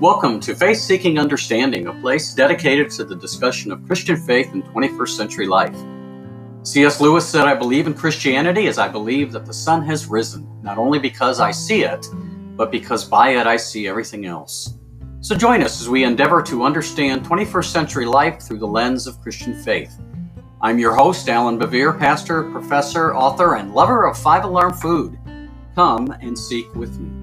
Welcome to Faith Seeking Understanding, a place dedicated to the discussion of Christian faith in 21st century life. C.S. Lewis said, I believe in Christianity as I believe that the sun has risen, not only because I see it, but because by it I see everything else. So join us as we endeavor to understand 21st century life through the lens of Christian faith. I'm your host, Allan Bevere, pastor, professor, author, and lover of five alarm food. Come and seek with me.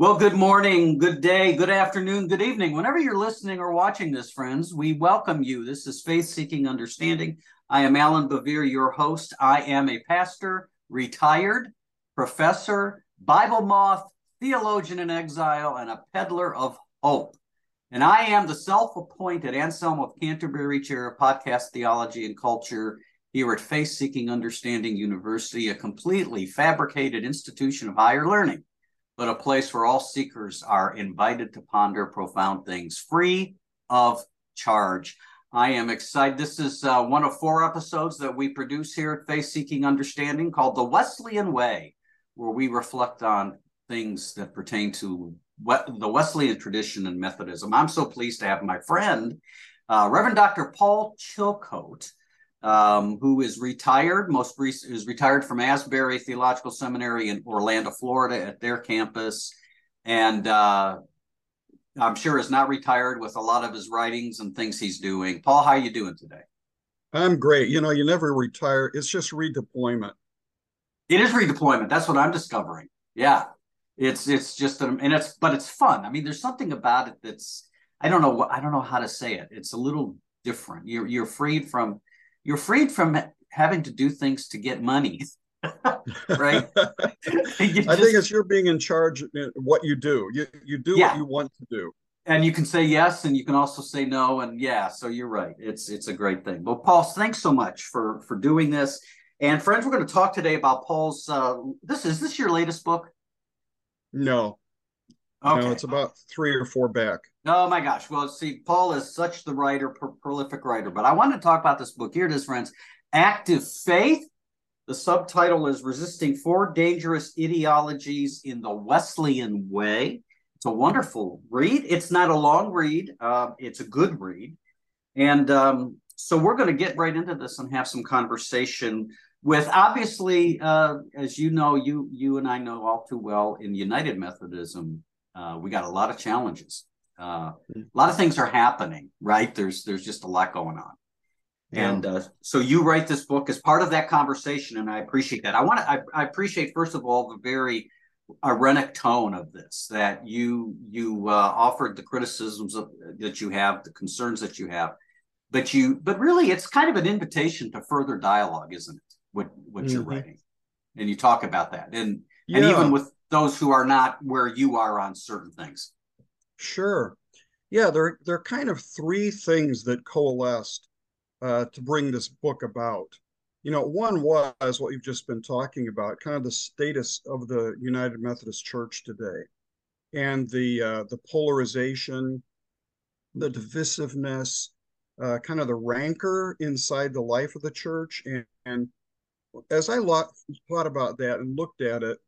Well, good morning, good day, good afternoon, good evening. Whenever you're listening or watching this, friends, we welcome you. This is Faith Seeking Understanding. I am Allan Bevere, your host. I am a pastor, retired, professor, Bible moth, theologian in exile, and a peddler of hope. And I am the self appointed Anselm of Canterbury Chair of Podcast Theology and Culture here at Faith Seeking Understanding University, a completely fabricated institution of higher learning but a place where all seekers are invited to ponder profound things free of charge. I am excited. This is uh, one of four episodes that we produce here at Faith Seeking Understanding called The Wesleyan Way, where we reflect on things that pertain to the Wesleyan tradition and Methodism. I'm so pleased to have my friend, uh, Reverend Dr. Paul Chilcote, um, who is retired, most recent is retired from Asbury Theological Seminary in Orlando, Florida, at their campus, and uh, I'm sure is not retired with a lot of his writings and things he's doing. Paul, how are you doing today? I'm great. You know, you never retire. It's just redeployment. It is redeployment. That's what I'm discovering. Yeah, it's it's just an, and it's but it's fun. I mean, there's something about it that's I don't know what I don't know how to say it. It's a little different. You're you're freed from you're freed from having to do things to get money. right? just, I think it's you're being in charge of what you do. You you do yeah. what you want to do. And you can say yes, and you can also say no, and yeah. So you're right. It's it's a great thing. Well, Paul, thanks so much for for doing this. And friends, we're going to talk today about Paul's. Uh, this is this your latest book? No, Okay. No, it's about three or four back. Oh my gosh. Well, see, Paul is such the writer, pro- prolific writer. But I want to talk about this book. Here it is, friends. Active Faith. The subtitle is Resisting Four Dangerous Ideologies in the Wesleyan Way. It's a wonderful read. It's not a long read, uh, it's a good read. And um, so we're going to get right into this and have some conversation with obviously, uh, as you know, you you and I know all too well in United Methodism, uh, we got a lot of challenges. Uh, hmm. a lot of things are happening, right? There's there's just a lot going on. Yeah. And uh, so you write this book as part of that conversation, and I appreciate that. I want to I, I, appreciate first of all the very irenic tone of this that you you uh, offered the criticisms of, that you have, the concerns that you have, but you but really it's kind of an invitation to further dialogue, isn't it? What what mm-hmm. you're writing, and you talk about that, and yeah. and even with those who are not where you are on certain things? Sure. Yeah, there, there are kind of three things that coalesced uh, to bring this book about. You know, one was what you've just been talking about, kind of the status of the United Methodist Church today, and the uh, the polarization, the divisiveness, uh, kind of the rancor inside the life of the church. And, and as I lot, thought about that and looked at it,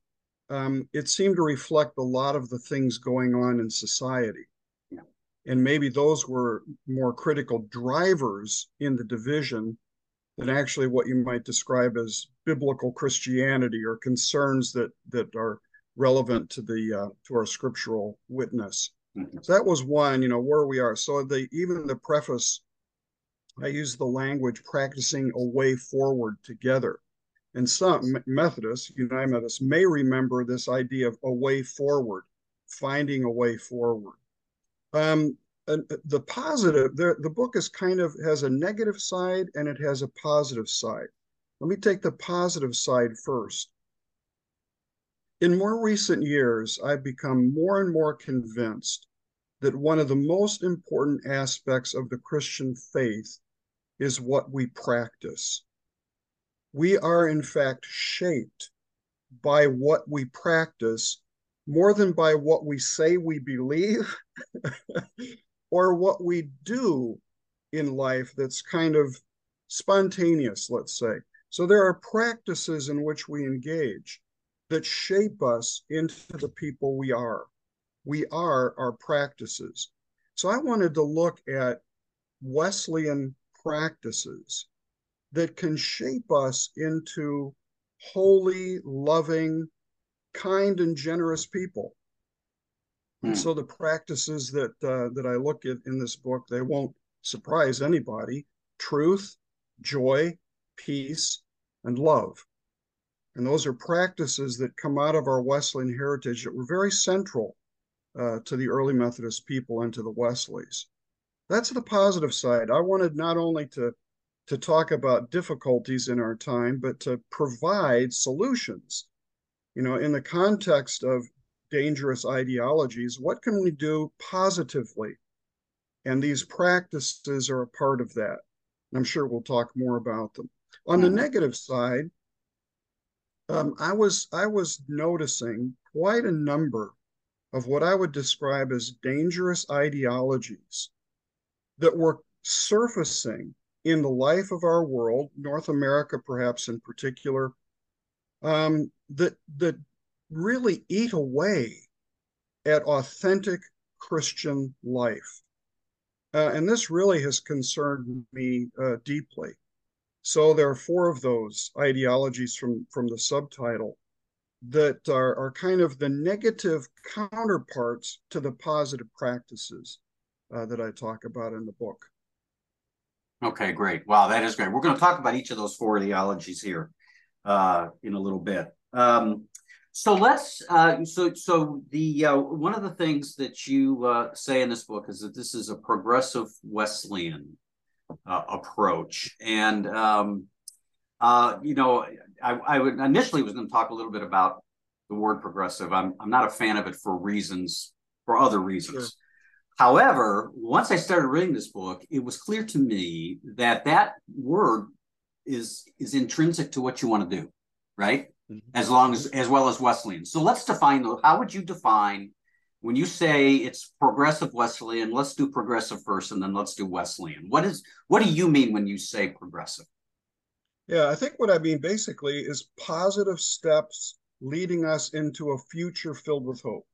um, it seemed to reflect a lot of the things going on in society. Yeah. And maybe those were more critical drivers in the division than actually what you might describe as biblical Christianity or concerns that that are relevant to the uh, to our scriptural witness. Mm-hmm. So that was one, you know, where we are. So the even the preface, I use the language practicing a way forward together. And some Methodists, United Methodists, may remember this idea of a way forward, finding a way forward. Um, the positive, the, the book is kind of has a negative side and it has a positive side. Let me take the positive side first. In more recent years, I've become more and more convinced that one of the most important aspects of the Christian faith is what we practice we are in fact shaped by what we practice more than by what we say we believe or what we do in life that's kind of spontaneous, let's say. So there are practices in which we engage that shape us into the people we are. We are our practices. So I wanted to look at Wesleyan practices that can shape us into holy, loving, kind, and generous people. And hmm. so the practices that uh, that I look at in this book, they won't surprise anybody. Truth, joy, peace, and love. And those are practices that come out of our Wesleyan heritage that were very central uh, to the early Methodist people and to the Wesleys. That's the positive side. I wanted not only to to talk about difficulties in our time, but to provide solutions. You know, in the context of dangerous ideologies, what can we do positively? And these practices are a part of that. And I'm sure we'll talk more about them. On the mm-hmm. negative side, um, I was I was noticing quite a number of what I would describe as dangerous ideologies that were surfacing in the life of our world, North America perhaps in particular, um, that that really eat away at authentic Christian life. Uh, and this really has concerned me uh, deeply. So there are four of those ideologies from, from the subtitle that are, are kind of the negative counterparts to the positive practices uh, that I talk about in the book. Okay, great. Wow, that is great. We're going to talk about each of those four ideologies here uh, in a little bit. Um, so let's. Uh, so so the uh, one of the things that you uh, say in this book is that this is a progressive Wesleyan uh, approach, and um, uh, you know, I, I would initially was going to talk a little bit about the word progressive. I'm I'm not a fan of it for reasons for other reasons. Sure. However, once I started reading this book, it was clear to me that that word is is intrinsic to what you want to do, right? Mm-hmm. As long as as well as Wesleyan. So let's define those. How would you define when you say it's progressive Wesleyan? Let's do progressive first, and then let's do Wesleyan. What is what do you mean when you say progressive? Yeah, I think what I mean basically is positive steps leading us into a future filled with hope.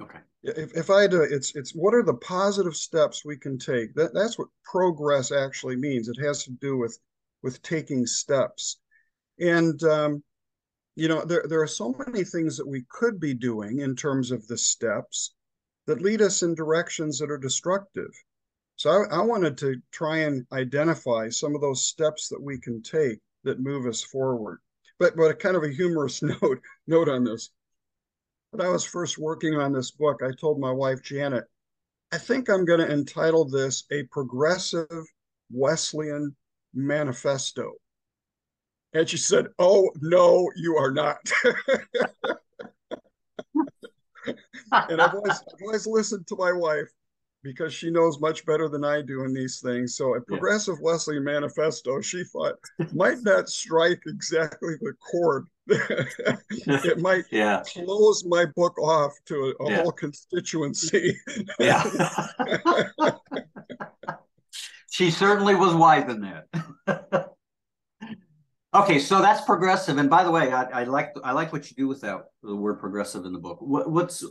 Okay. If, if I had to, it's it's what are the positive steps we can take? That that's what progress actually means. It has to do with with taking steps, and um, you know there there are so many things that we could be doing in terms of the steps that lead us in directions that are destructive. So I, I wanted to try and identify some of those steps that we can take that move us forward. But but a kind of a humorous note note on this when I was first working on this book, I told my wife, Janet, I think I'm going to entitle this A Progressive Wesleyan Manifesto. And she said, Oh, no, you are not. and I've always, I've always listened to my wife because she knows much better than I do in these things. So a progressive yeah. Wesleyan manifesto, she thought, might not strike exactly the chord. it might yeah. close my book off to a, a yeah. whole constituency. yeah. she certainly was wise in that. okay, so that's progressive. And by the way, I, I like I like what you do with that the word progressive in the book. What, what's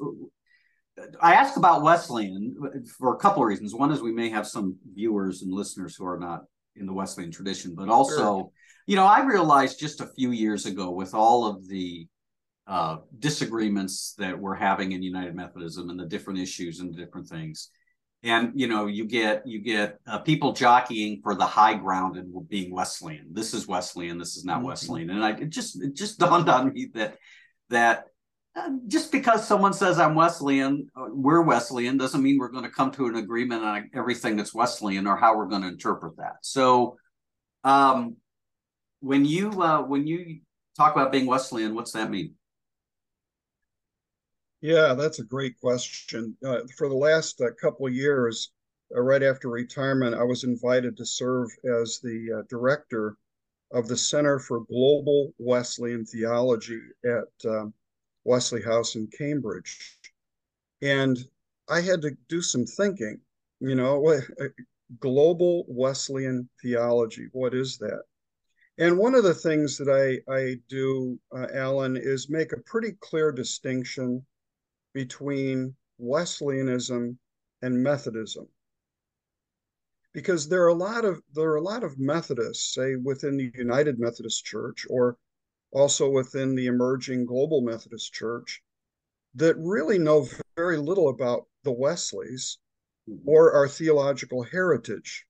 I asked about Wesleyan for a couple of reasons. One is we may have some viewers and listeners who are not in the Wesleyan tradition, but also, sure. You know, I realized just a few years ago with all of the uh, disagreements that we're having in United Methodism and the different issues and the different things, and you know, you get you get uh, people jockeying for the high ground and being Wesleyan. This is Wesleyan. This is not mm-hmm. Wesleyan, and I it just it just dawned on me that that uh, just because someone says I'm Wesleyan, uh, we're Wesleyan, doesn't mean we're going to come to an agreement on everything that's Wesleyan or how we're going to interpret that. So, um, when you uh, when you talk about being Wesleyan, what's that mean? Yeah, that's a great question. Uh, for the last uh, couple of years, uh, right after retirement, I was invited to serve as the director of the Center for Global Wesleyan Theology at um, Wesley House in Cambridge. And I had to do some thinking, you know, global Wesleyan theology, what is that? And one of the things that I, I do, uh, Allan, is make a pretty clear distinction between Wesleyanism and Methodism. Because there are a lot of there are a lot of Methodists, say within the United Methodist Church or also within the emerging Global Methodist Church, that really know very little about the Wesleys mm-hmm. or our theological heritage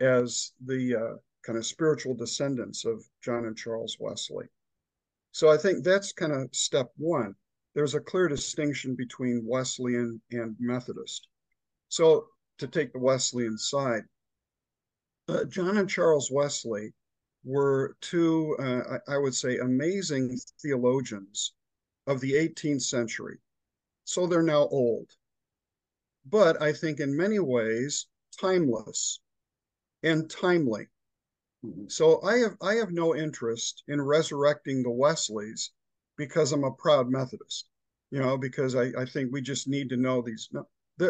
as the uh, kind of spiritual descendants of John and Charles Wesley. So I think that's kind of step one. There's a clear distinction between Wesleyan and Methodist. So to take the Wesleyan side, uh, John and Charles Wesley were two, uh, I, I would say, amazing theologians of the 18th century. So they're now old. But I think in many ways, timeless and timely. Mm-hmm. So I have I have no interest in resurrecting the Wesleys because I'm a proud Methodist, you know, because I, I think we just need to know these. No,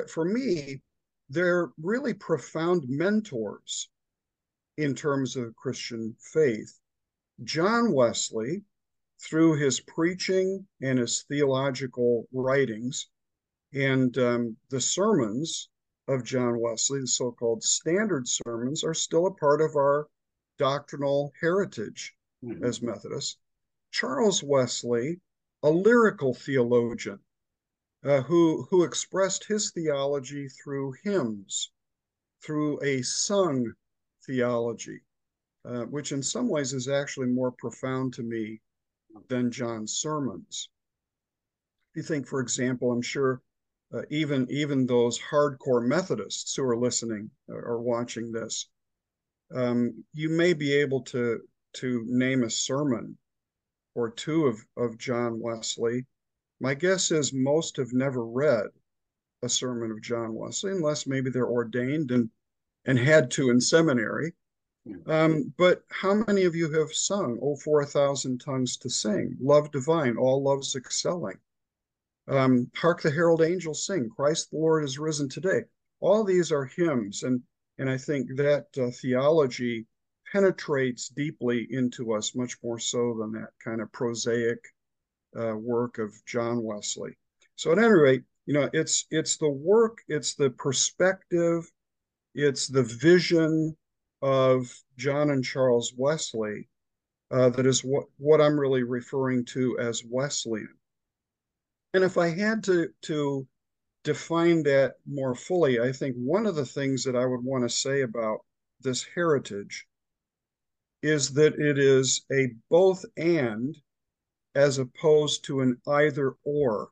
for me, they're really profound mentors in terms of Christian faith. John Wesley, through his preaching and his theological writings and um, the sermons of John Wesley, the so called standard sermons, are still a part of our doctrinal heritage mm-hmm. as Methodists. Charles Wesley, a lyrical theologian uh, who, who expressed his theology through hymns, through a sung theology, uh, which in some ways is actually more profound to me than John's sermons. If you think, for example, I'm sure uh, even even those hardcore Methodists who are listening or watching this um, you may be able to to name a sermon or two of, of John Wesley. My guess is most have never read a sermon of John Wesley, unless maybe they're ordained and and had to in seminary. Um, but how many of you have sung "Oh, for a thousand tongues to sing"? Love divine, all loves excelling. Um, Hark the herald angels sing, Christ the Lord is risen today. All these are hymns, and and I think that uh, theology penetrates deeply into us much more so than that kind of prosaic uh, work of John Wesley. So at any rate, you know, it's it's the work, it's the perspective, it's the vision of John and Charles Wesley uh, that is what what I'm really referring to as Wesleyan. And if I had to to define that more fully, I think one of the things that I would want to say about this heritage is that it is a both and as opposed to an either or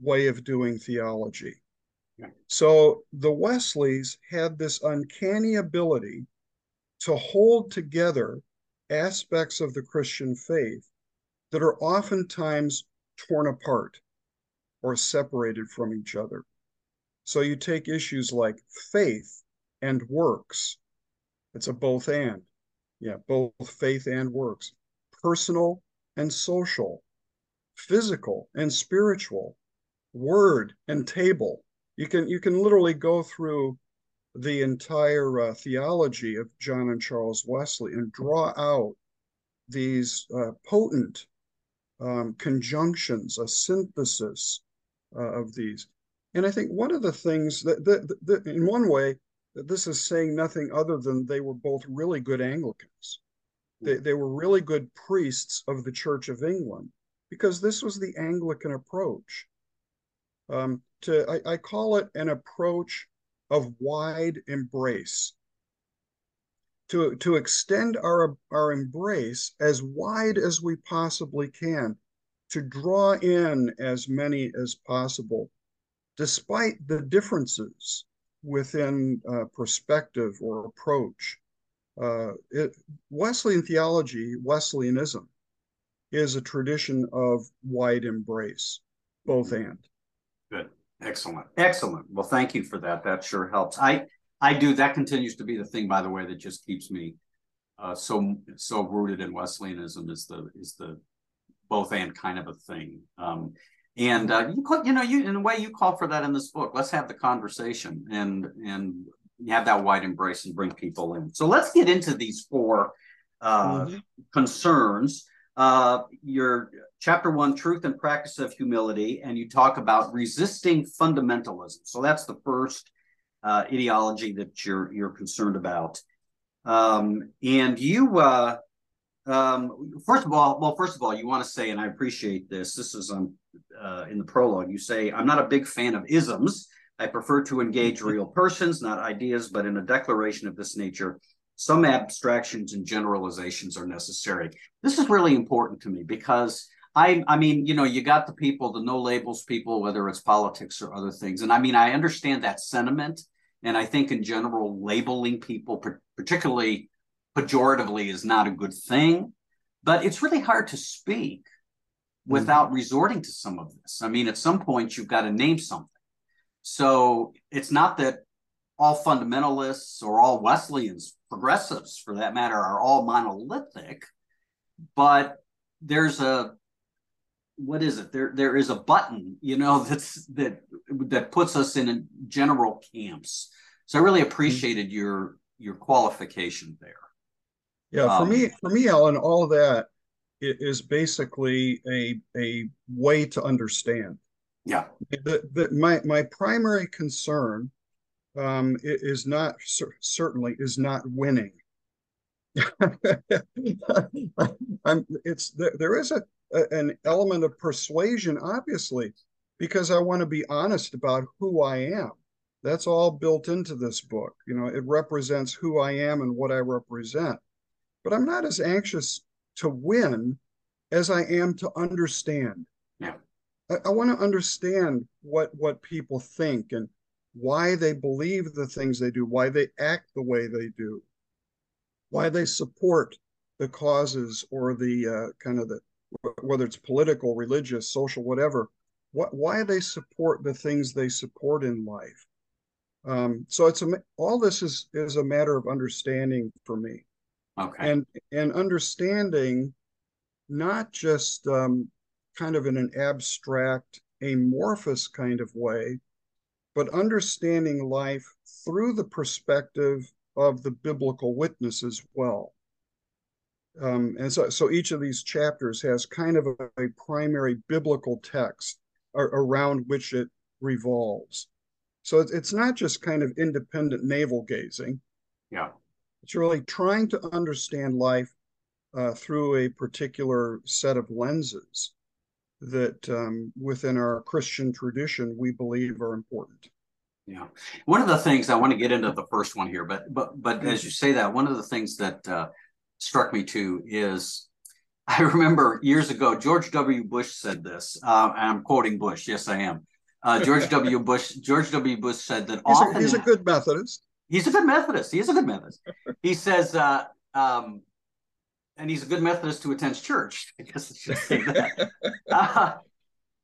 way of doing theology. Yeah. So the Wesleys had this uncanny ability to hold together aspects of the Christian faith that are oftentimes torn apart or separated from each other. So you take issues like faith and works. It's a both and. Yeah, both faith and works. Personal and social. Physical and spiritual. Word and table. You can you can literally go through the entire uh, theology of John and Charles Wesley and draw out these uh, potent um, conjunctions, a synthesis of these. And I think one of the things that, that, that, in one way, that this is saying nothing other than they were both really good Anglicans. They, they were really good priests of the Church of England because this was the Anglican approach. Um, to I, I call it an approach of wide embrace. To, to extend our, our embrace as wide as we possibly can to draw in as many as possible, despite the differences within uh, perspective or approach. Uh, it, Wesleyan theology, Wesleyanism, is a tradition of wide embrace, both mm-hmm. and. Good, excellent, excellent. Well, thank you for that. That sure helps. I I do. That continues to be the thing, by the way, that just keeps me uh, so so rooted in Wesleyanism is the is the both and kind of a thing. Um, and uh, you call, you know, you in a way you call for that in this book. Let's have the conversation and and have that wide embrace and bring people in. So let's get into these four uh, mm-hmm. concerns. Uh, your chapter one, truth and practice of humility, and you talk about resisting fundamentalism. So that's the first uh, ideology that you're you're concerned about. Um, and you, uh, um, first of all, well, first of all, you want to say, and I appreciate this. This is um, uh, in the prologue. You say, "I'm not a big fan of isms. I prefer to engage real persons, not ideas, but in a declaration of this nature." Some abstractions and generalizations are necessary. This is really important to me because I, I mean, you know, you got the people, the no labels people, whether it's politics or other things. And I mean, I understand that sentiment. And I think in general, labeling people, particularly pejoratively, is not a good thing. But it's really hard to speak mm-hmm. without mm-hmm. resorting to some of this. I mean, at some point, you've got to name something. So it's not that all fundamentalists or all Wesleyans, progressives for that matter, are all monolithic, but there's a what is it? There there is a button, you know, that's that that puts us in general camps. So I really mm-hmm. appreciated your your qualification there. Yeah, for um, me, for me, Allan, all that is basically a a way to understand. Yeah. The, the, my my primary concern um, is not certainly is not winning. I'm, it's there, there is a an element of persuasion, obviously, because I want to be honest about who I am. That's all built into this book. You know, it represents who I am and what I represent. But I'm not as anxious to win as I am to understand. Yeah. I, I want to understand what what people think and why they believe the things they do, why they act the way they do, why they support the causes or the uh, kind of the whether it's political, religious, social, whatever, what, why they support the things they support in life. Um, so it's a, all this is is a matter of understanding for me. Okay. And and understanding, not just um, kind of in an abstract, amorphous kind of way, but understanding life through the perspective of the biblical witness as well. Um, and so, so each of these chapters has kind of a, a primary biblical text ar- around which it revolves. So it's, it's not just kind of independent navel gazing. Yeah. It's really trying to understand life uh, through a particular set of lenses that um, within our Christian tradition we believe are important. Yeah, one of the things I want to get into the first one here, but but but as you say that, one of the things that uh, struck me too is I remember years ago, George W. Bush said this. Uh, I'm quoting Bush. Yes, I am. Uh, George W. Bush. George W. Bush said that he's, often a, he's a good Methodist. He's a good Methodist. He is a good Methodist. he says, uh, um, and he's a good Methodist who attends church. I guess I should say that. Uh,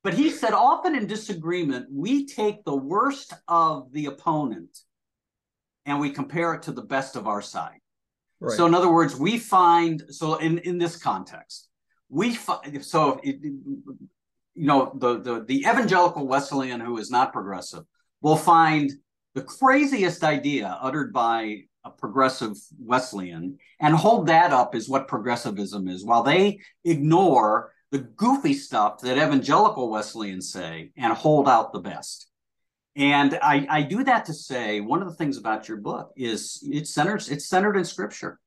but he said, often in disagreement, we take the worst of the opponent and we compare it to the best of our side. Right. So in other words, we find so in in this context, we find so it, you know the the the evangelical Wesleyan who is not progressive will find the craziest idea uttered by a progressive Wesleyan and hold that up as what progressivism is, while they ignore the goofy stuff that evangelical Wesleyans say and hold out the best. And I, I do that to say one of the things about your book is it's centered it's centered in scripture.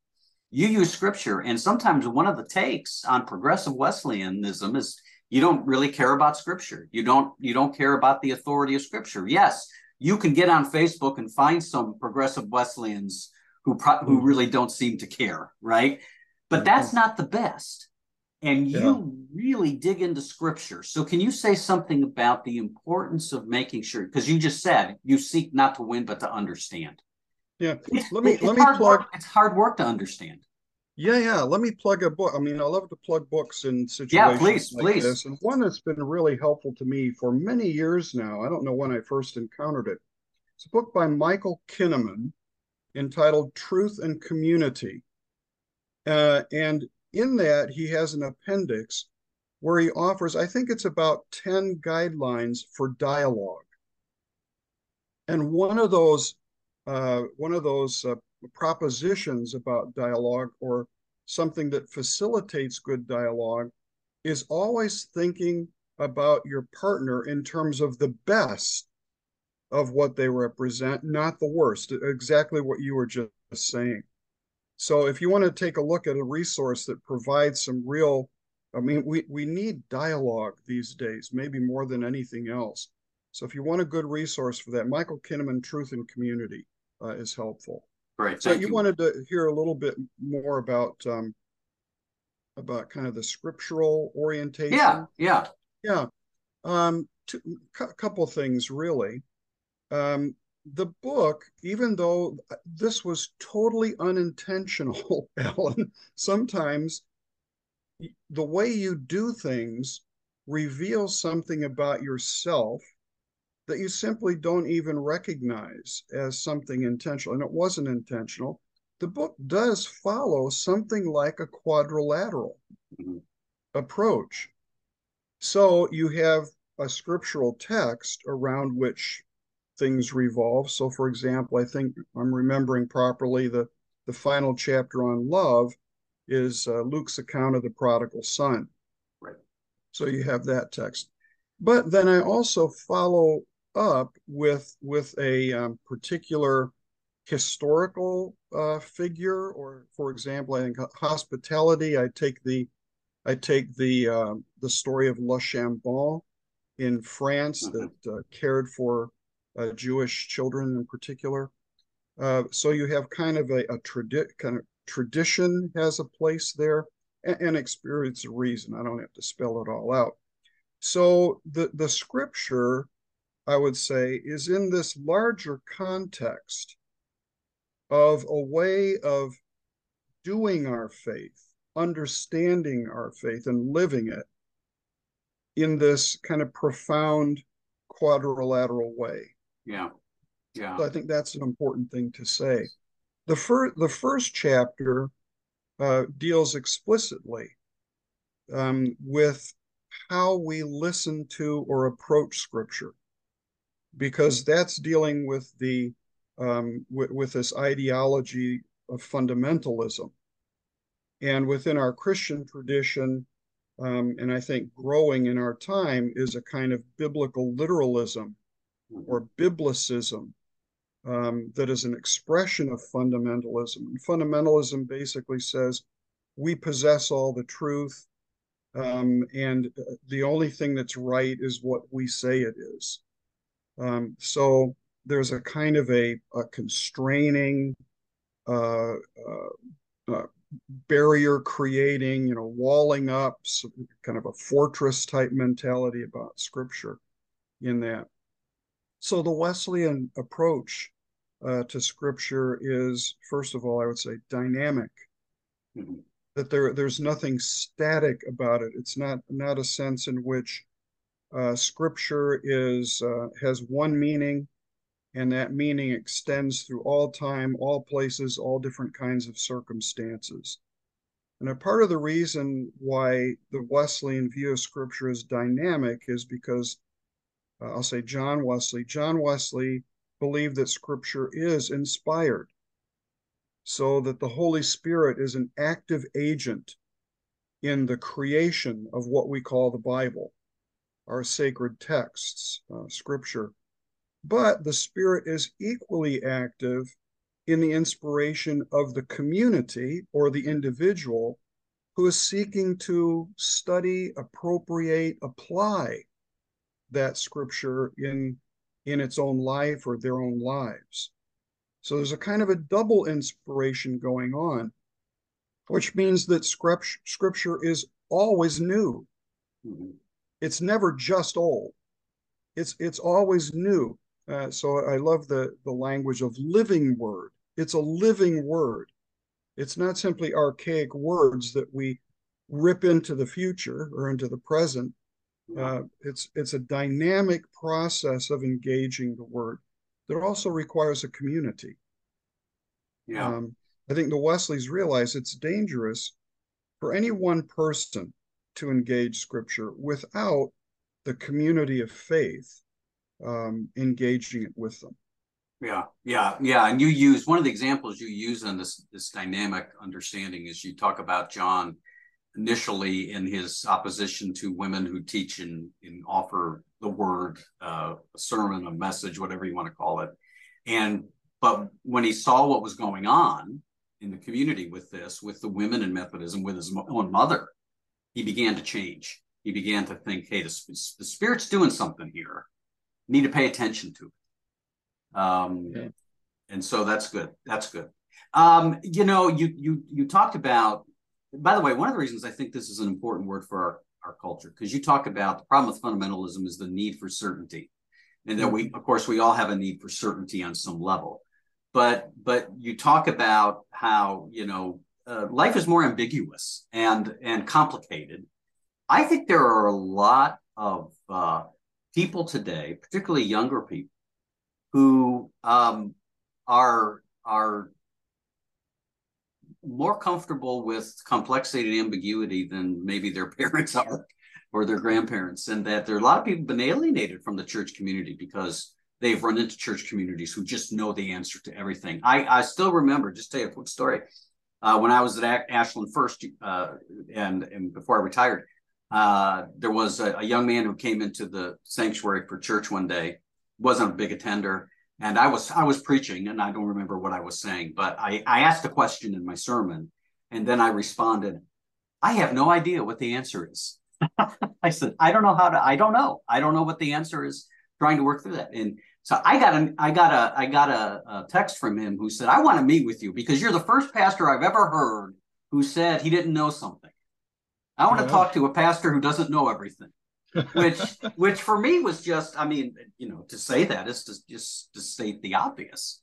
You use scripture, and sometimes one of the takes on progressive Wesleyanism is you don't really care about scripture. You don't you don't care about the authority of scripture. Yes, you can get on Facebook and find some progressive Wesleyans who pro- who mm-hmm. really don't seem to care, right? But mm-hmm. that's not the best and you yeah. really dig into scripture. So, can you say something about the importance of making sure? Because you just said you seek not to win, but to understand. Yeah, let me let me plug. Work. It's hard work to understand. Yeah, yeah. Let me plug a book. I mean, I love to plug books in situations yeah, please, like please. this. And one that's been really helpful to me for many years now. I don't know when I first encountered it. It's a book by Michael Kinnamon entitled "Truth and Community," uh, and in that, he has an appendix where he offers, I think it's about 10 guidelines for dialogue. And one of those, uh, one of those uh, propositions about dialogue or something that facilitates good dialogue is always thinking about your partner in terms of the best of what they represent, not the worst. Exactly what you were just saying. So if you want to take a look at a resource that provides some real, I mean, we, we need dialogue these days, maybe more than anything else. So if you want a good resource for that, Michael Kinnamon, Truth and Community uh, is helpful. Right. So you, you, wanted to hear a little bit more about um, about kind of the scriptural orientation. Yeah, yeah, yeah. Um, a couple things really. Um, the book, even though this was totally unintentional, Allan, sometimes the way you do things reveals something about yourself that you simply don't even recognize as something intentional. And it wasn't intentional. The book does follow something like a quadrilateral mm-hmm. approach. So you have a scriptural text around which things revolve. So, for example, I think I'm remembering properly the, the final chapter on love is uh, Luke's account of the prodigal son. Right. So you have that text. But then I also follow up with with a um, particular historical uh, figure, or for example, I think hospitality. I take the I take the uh, the story of La Chambon in France mm-hmm. that uh, cared for uh, Jewish children in particular. Uh, so you have kind of a, a tradi- kind of tradition has a place there, and, and experience a reason. I don't have to spell it all out. So the the scripture, I would say, is in this larger context of a way of doing our faith, understanding our faith, and living it in this kind of profound quadrilateral way. Yeah. Yeah. So I think that's an important thing to say. The first the first chapter uh, deals explicitly um, with how we listen to or approach Scripture, because that's dealing with the um, with, with this ideology of fundamentalism, and within our Christian tradition, um, and I think growing in our time is a kind of biblical literalism or biblicism um, that is an expression of fundamentalism. And fundamentalism basically says we possess all the truth, um, and the only thing that's right is what we say it is. Um, so there's a kind of a, a constraining, uh, uh, uh, barrier creating, you know, walling up, kind of a fortress type mentality about scripture in that. So the Wesleyan approach uh, to Scripture is, first of all, I would say dynamic. Mm-hmm. That there there's nothing static about it. It's not not a sense in which uh, Scripture is uh, has one meaning, and that meaning extends through all time, all places, all different kinds of circumstances. And a part of the reason why the Wesleyan view of Scripture is dynamic is because uh, I'll say John Wesley. John Wesley believed that Scripture is inspired, so that the Holy Spirit is an active agent in the creation of what we call the Bible, our sacred texts, uh, Scripture. But the Spirit is equally active in the inspiration of the community or the individual who is seeking to study, appropriate, apply that scripture in in its own life or their own lives. So there's a kind of a double inspiration going on, which means that scripture scripture is always new. Mm-hmm. It's never just old. It's it's always new. Uh, so I love the the language of living word. It's a living word. It's not simply archaic words that we rip into the future or into the present. Uh, it's it's a dynamic process of engaging the word that also requires a community. Yeah. Um, I think the Wesleys realize it's dangerous for any one person to engage scripture without the community of faith um, engaging it with them. Yeah, yeah, yeah. And you use one of the examples you use in this this dynamic understanding is you talk about John initially in his opposition to women who teach and, and offer the word, uh, a sermon, a message, whatever you want to call it. And but when he saw what was going on in the community with this, with the women in Methodism, with his own mother, he began to change. He began to think, hey, the, the Spirit's doing something here. Need to pay attention to it. Um, okay. And so that's good. That's good. Um, you know, you you you talked about. By the way, one of the reasons I think this is an important word for our, our culture, because you talk about the problem with fundamentalism is the need for certainty, and that we, of course, we all have a need for certainty on some level. But but you talk about how you know uh, life is more ambiguous and and complicated. I think there are a lot of uh, people today, particularly younger people, who um, are are more comfortable with complexity and ambiguity than maybe their parents are or their grandparents, and that there are a lot of people been alienated from the church community because they've run into church communities who just know the answer to everything. I, I still remember, just tell you a quick story. Uh, when I was at Ashland First, uh, and and before I retired, uh, there was a, a, young man who came into the sanctuary for church one day. wasn't a big attender, and I was I was preaching, and I don't remember what I was saying, but I I asked a question in my sermon, and then I responded, "I have no idea what the answer is." I said, "I don't know how to. I don't know. I don't know what the answer is." Trying to work through that, and so I got a I got a I got a, a text from him who said, I want to meet with you because you're the first pastor I've ever heard who said he didn't know something. I want yeah. to talk to a pastor who doesn't know everything. which which for me was just, I mean, you know, to say that is to just to state the obvious.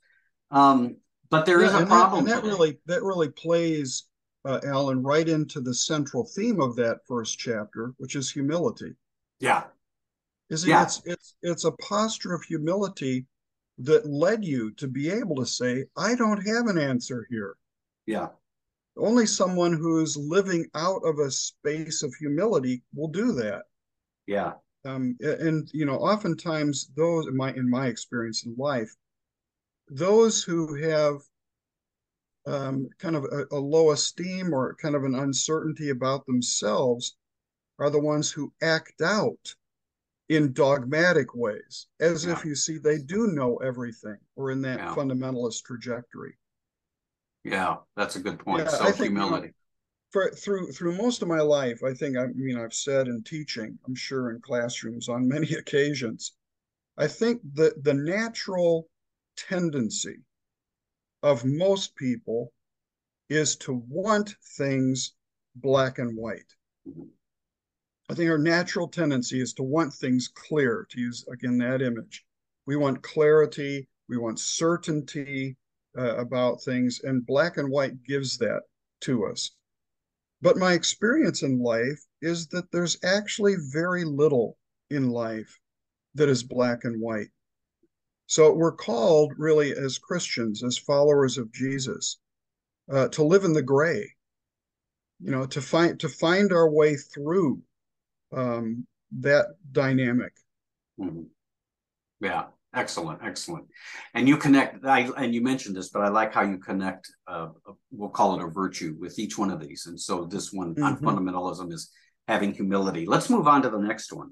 Um, but there yeah, is a problem. That, and that really that really plays uh, Allan right into the central theme of that first chapter, which is humility. Yeah. Is yeah. it's it's it's a posture of humility that led you to be able to say, I don't have an answer here. Yeah. Only someone who's living out of a space of humility will do that. Yeah. Um, and you know, oftentimes those in my in my experience in life, those who have um, kind of a, a low esteem or kind of an uncertainty about themselves are the ones who act out in dogmatic ways, as yeah. if you see they do know everything or in that yeah. fundamentalist trajectory. Yeah, that's a good point. Yeah, Self humility. For through through most of my life, I think I mean I've said in teaching, I'm sure in classrooms on many occasions, I think the the natural tendency of most people is to want things black and white. Mm-hmm. I think our natural tendency is to want things clear, to use again that image. We want clarity, we want certainty uh, about things, and black and white gives that to us. But my experience in life is that there's actually very little in life that is black and white. So we're called, really, as Christians, as followers of Jesus, uh, to live in the gray. You know, to find to find our way through um, that dynamic. Mm-hmm. Yeah, excellent, excellent. And you connect. I and you mentioned this, but I like how you connect. Uh, we'll call it a virtue with each one of these. And so this one mm-hmm. on fundamentalism is having humility. Let's move on to the next one.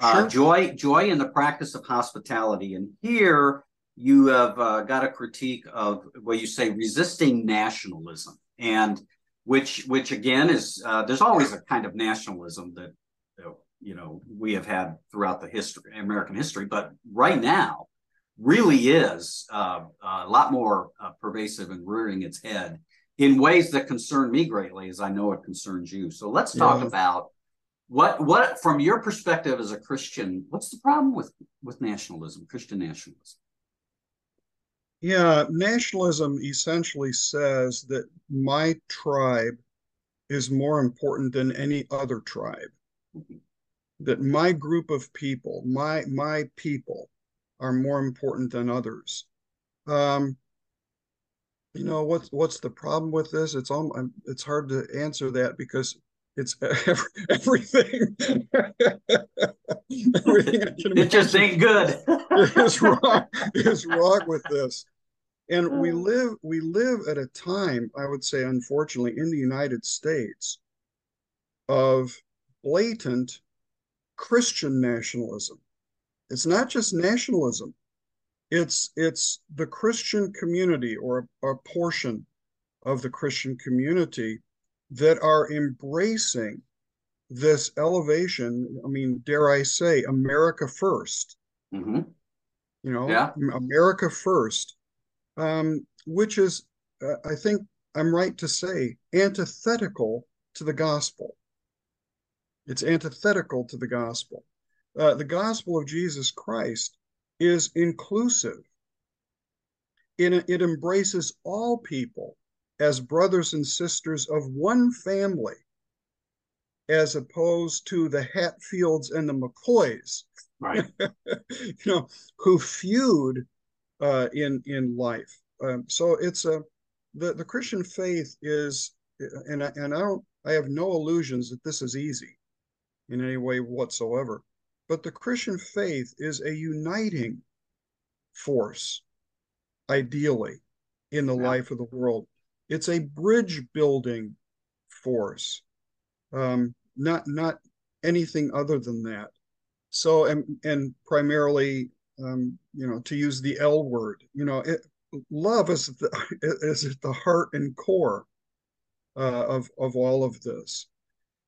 Uh, sure. Joy, joy in the practice of hospitality. And here you have uh, got a critique of what you say resisting nationalism and which which again is uh, there's always a kind of nationalism that you know we have had throughout the history American history, but right now really is uh, a lot more uh, pervasive and rearing its head in ways that concern me greatly, as I know it concerns you. So let's talk yeah. about what what from your perspective as a Christian, what's the problem with with nationalism, Christian nationalism? Yeah, nationalism essentially says that my tribe is more important than any other tribe. That my group of people, my my people, are more important than others. Um, you know what's what's the problem with this? It's all it's hard to answer that because it's everything. Everything it just ain't good. is wrong is wrong with this. And we live we live at a time, I would say, unfortunately, in the United States, of blatant Christian nationalism. It's not just nationalism. It's it's the Christian community or a, a portion of the Christian community that are embracing this elevation. I mean, dare I say, America 1st mm-hmm. You know, yeah. America first, um, which is, uh, I think I'm right to say, antithetical to the gospel. It's antithetical to the gospel. Uh, the gospel of Jesus Christ is inclusive. It, it embraces all people as brothers and sisters of one family, as opposed to the Hatfields and the McCoys, right? you know, who feud uh, in in life. Um, so it's a the the Christian faith is, and I, and I don't I have no illusions that this is easy in any way whatsoever. But the Christian faith is a uniting force, ideally, in the yeah. life of the world. It's a bridge building force, um, not not anything other than that. So, and and primarily, um, you know, to use the L word, you know, it, love is the, is at the heart and core uh, of of all of this.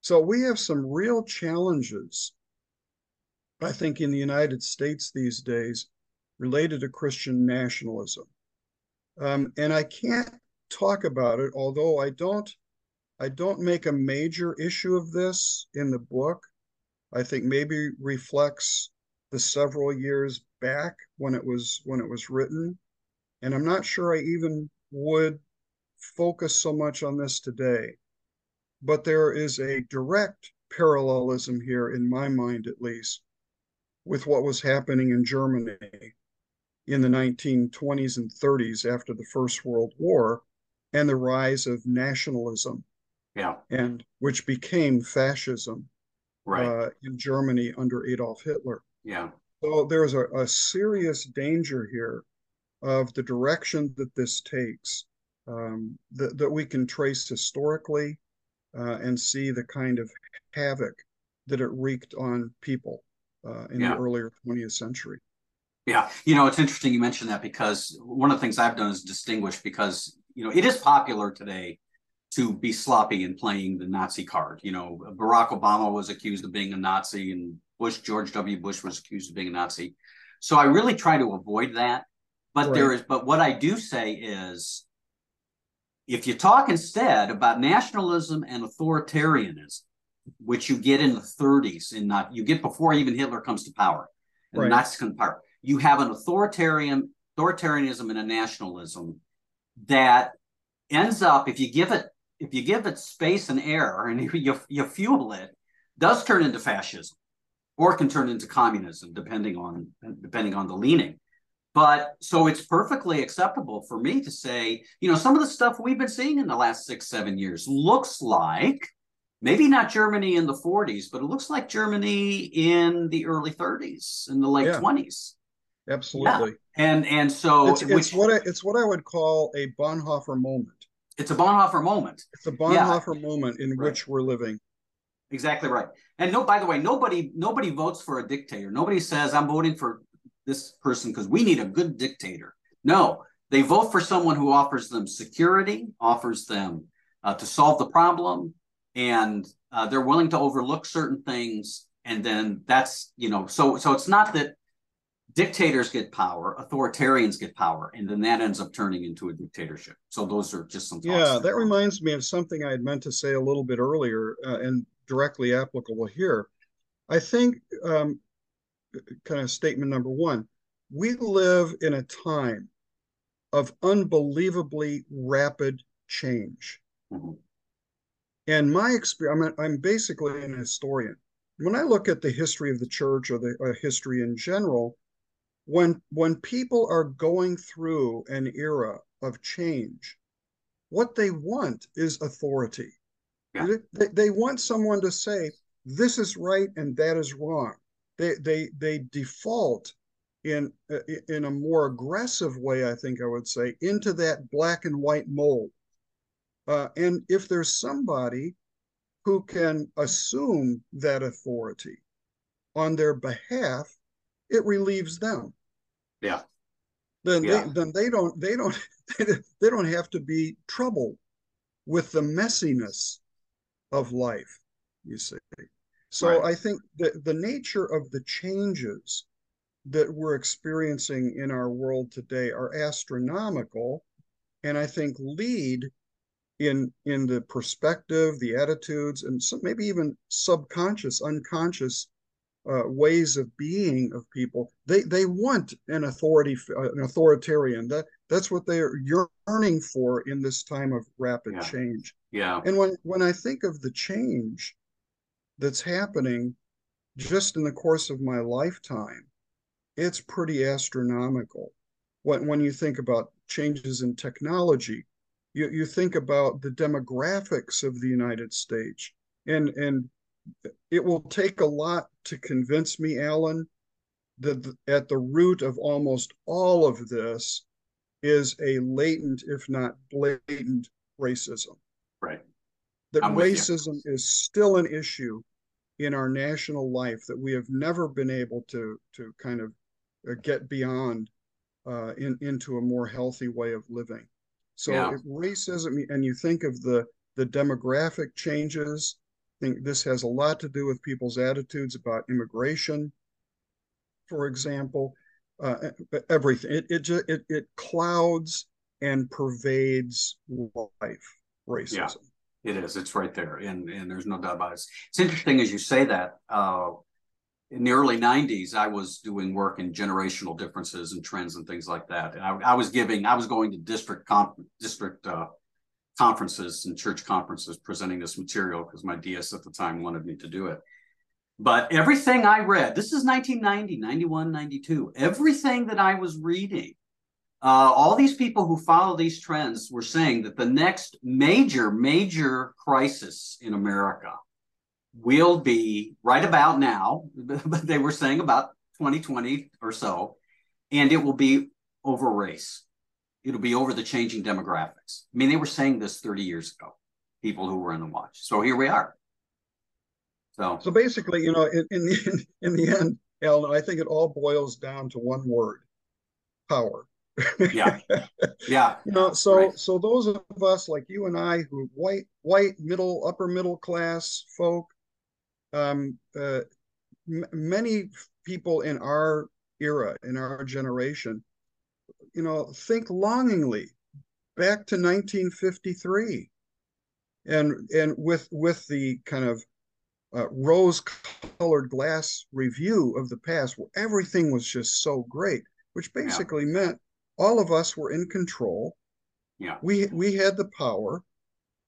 So we have some real challenges, I think, in the United States these days related to Christian nationalism. Um, and I can't talk about it, although I don't I don't make a major issue of this in the book. I think maybe reflects the several years back when it was when it was written. And I'm not sure I even would focus so much on this today but there is a direct parallelism here, in my mind at least, with what was happening in Germany in the 1920s and 30s after the First World War and the rise of nationalism. Yeah. And which became fascism right. uh, in Germany under Adolf Hitler. Yeah. So there's a, a serious danger here of the direction that this takes um, that, that we can trace historically uh, and see the kind of havoc that it wreaked on people uh, in yeah. the earlier 20th century. Yeah, you know, it's interesting you mentioned that because one of the things I've done is distinguish because, you know, it is popular today to be sloppy in playing the Nazi card. You know, Barack Obama was accused of being a Nazi and Bush, George W. Bush was accused of being a Nazi. So I really try to avoid that. But right. there is, but what I do say is if you talk instead about nationalism and authoritarianism, which you get in the 30s and not you get before even Hitler comes to power and right. Nazis come to power, you have an authoritarian authoritarianism and a nationalism that ends up if you give it if you give it space and air and you, you fuel it does turn into fascism or can turn into communism depending on depending on the leaning but so it's perfectly acceptable for me to say, you know, some of the stuff we've been seeing in the last six, seven years looks like maybe not Germany in the 40s, but it looks like Germany in the early 30s, in the late yeah. 20s. Absolutely. Yeah. And and so it's, it's what I, it's what I would call a Bonhoeffer moment. It's a Bonhoeffer moment. It's a Bonhoeffer yeah. moment in right. which we're living. Exactly right. And no, by the way, nobody nobody votes for a dictator. Nobody says I'm voting for this person because we need a good dictator. No, they vote for someone who offers them security, offers them uh, to solve the problem, and uh, they're willing to overlook certain things. And then that's you know, so so it's not that dictators get power, authoritarians get power, and then that ends up turning into a dictatorship. So those are just some. Yeah, that reminds me of something I had meant to say a little bit earlier, uh, and directly applicable here. I think um, kind of statement number one. We live in a time of unbelievably rapid change. Mm-hmm. And my experience, I'm, I'm basically an historian. When I look at the history of the church or the history in general, when when people are going through an era of change, what they want is authority. Yeah. They, they want someone to say, this is right and that is wrong. They they they default in in a more aggressive way, I think I would say, into that black and white mold. Uh, and if there's somebody who can assume that authority on their behalf, it relieves them. Yeah. Then yeah. they then they don't they don't they don't have to be troubled with the messiness of life, you see. So right. I think that the nature of the changes that we're experiencing in our world today are astronomical and I think lead in in the perspective, the attitudes, and some, maybe even subconscious, unconscious uh, ways of being of people. They they want an authority, uh, an authoritarian. That that's what they are yearning for in this time of rapid yeah. change. Yeah. And when when I think of the change that's happening just in the course of my lifetime, it's pretty astronomical. When when you think about changes in technology, you, you think about the demographics of the United States, and and it will take a lot to convince me, Allan, that the, at the root of almost all of this is a latent, if not blatant, racism. That I'm racism is still an issue in our national life that we have never been able to to kind of uh, get beyond uh, in, into a more healthy way of living. So yeah. if racism, and you think of the the demographic changes, I think this has a lot to do with people's attitudes about immigration, for example. Uh, everything it it, just, it it clouds and pervades life. Racism. Yeah, it is. It's right there, and and there's no doubt about it. It's interesting as you say that. Uh, in the early 90s i was doing work in generational differences and trends and things like that and i, I was giving i was going to district comp, district uh, conferences and church conferences presenting this material because my ds at the time wanted me to do it but everything i read this is 1990 91 92 everything that i was reading uh, all these people who follow these trends were saying that the next major major crisis in america will be right about now, but they were saying about 2020 or so, and it will be over race. It'll be over the changing demographics. I mean, they were saying this 30 years ago, people who were in the watch. So here we are. So, so basically, you know, in, in the in the end, Allan, I think it all boils down to one word: power. Yeah, yeah. You know, so right. so those of us like you and I, who white, white, middle, upper middle class folk, um, uh, m- many people in our era, in our generation, you know, think longingly back to 1953, and and with with the kind of uh, rose-colored glass review of the past, where everything was just so great, which basically yeah. meant all of us were in control. Yeah, we we had the power.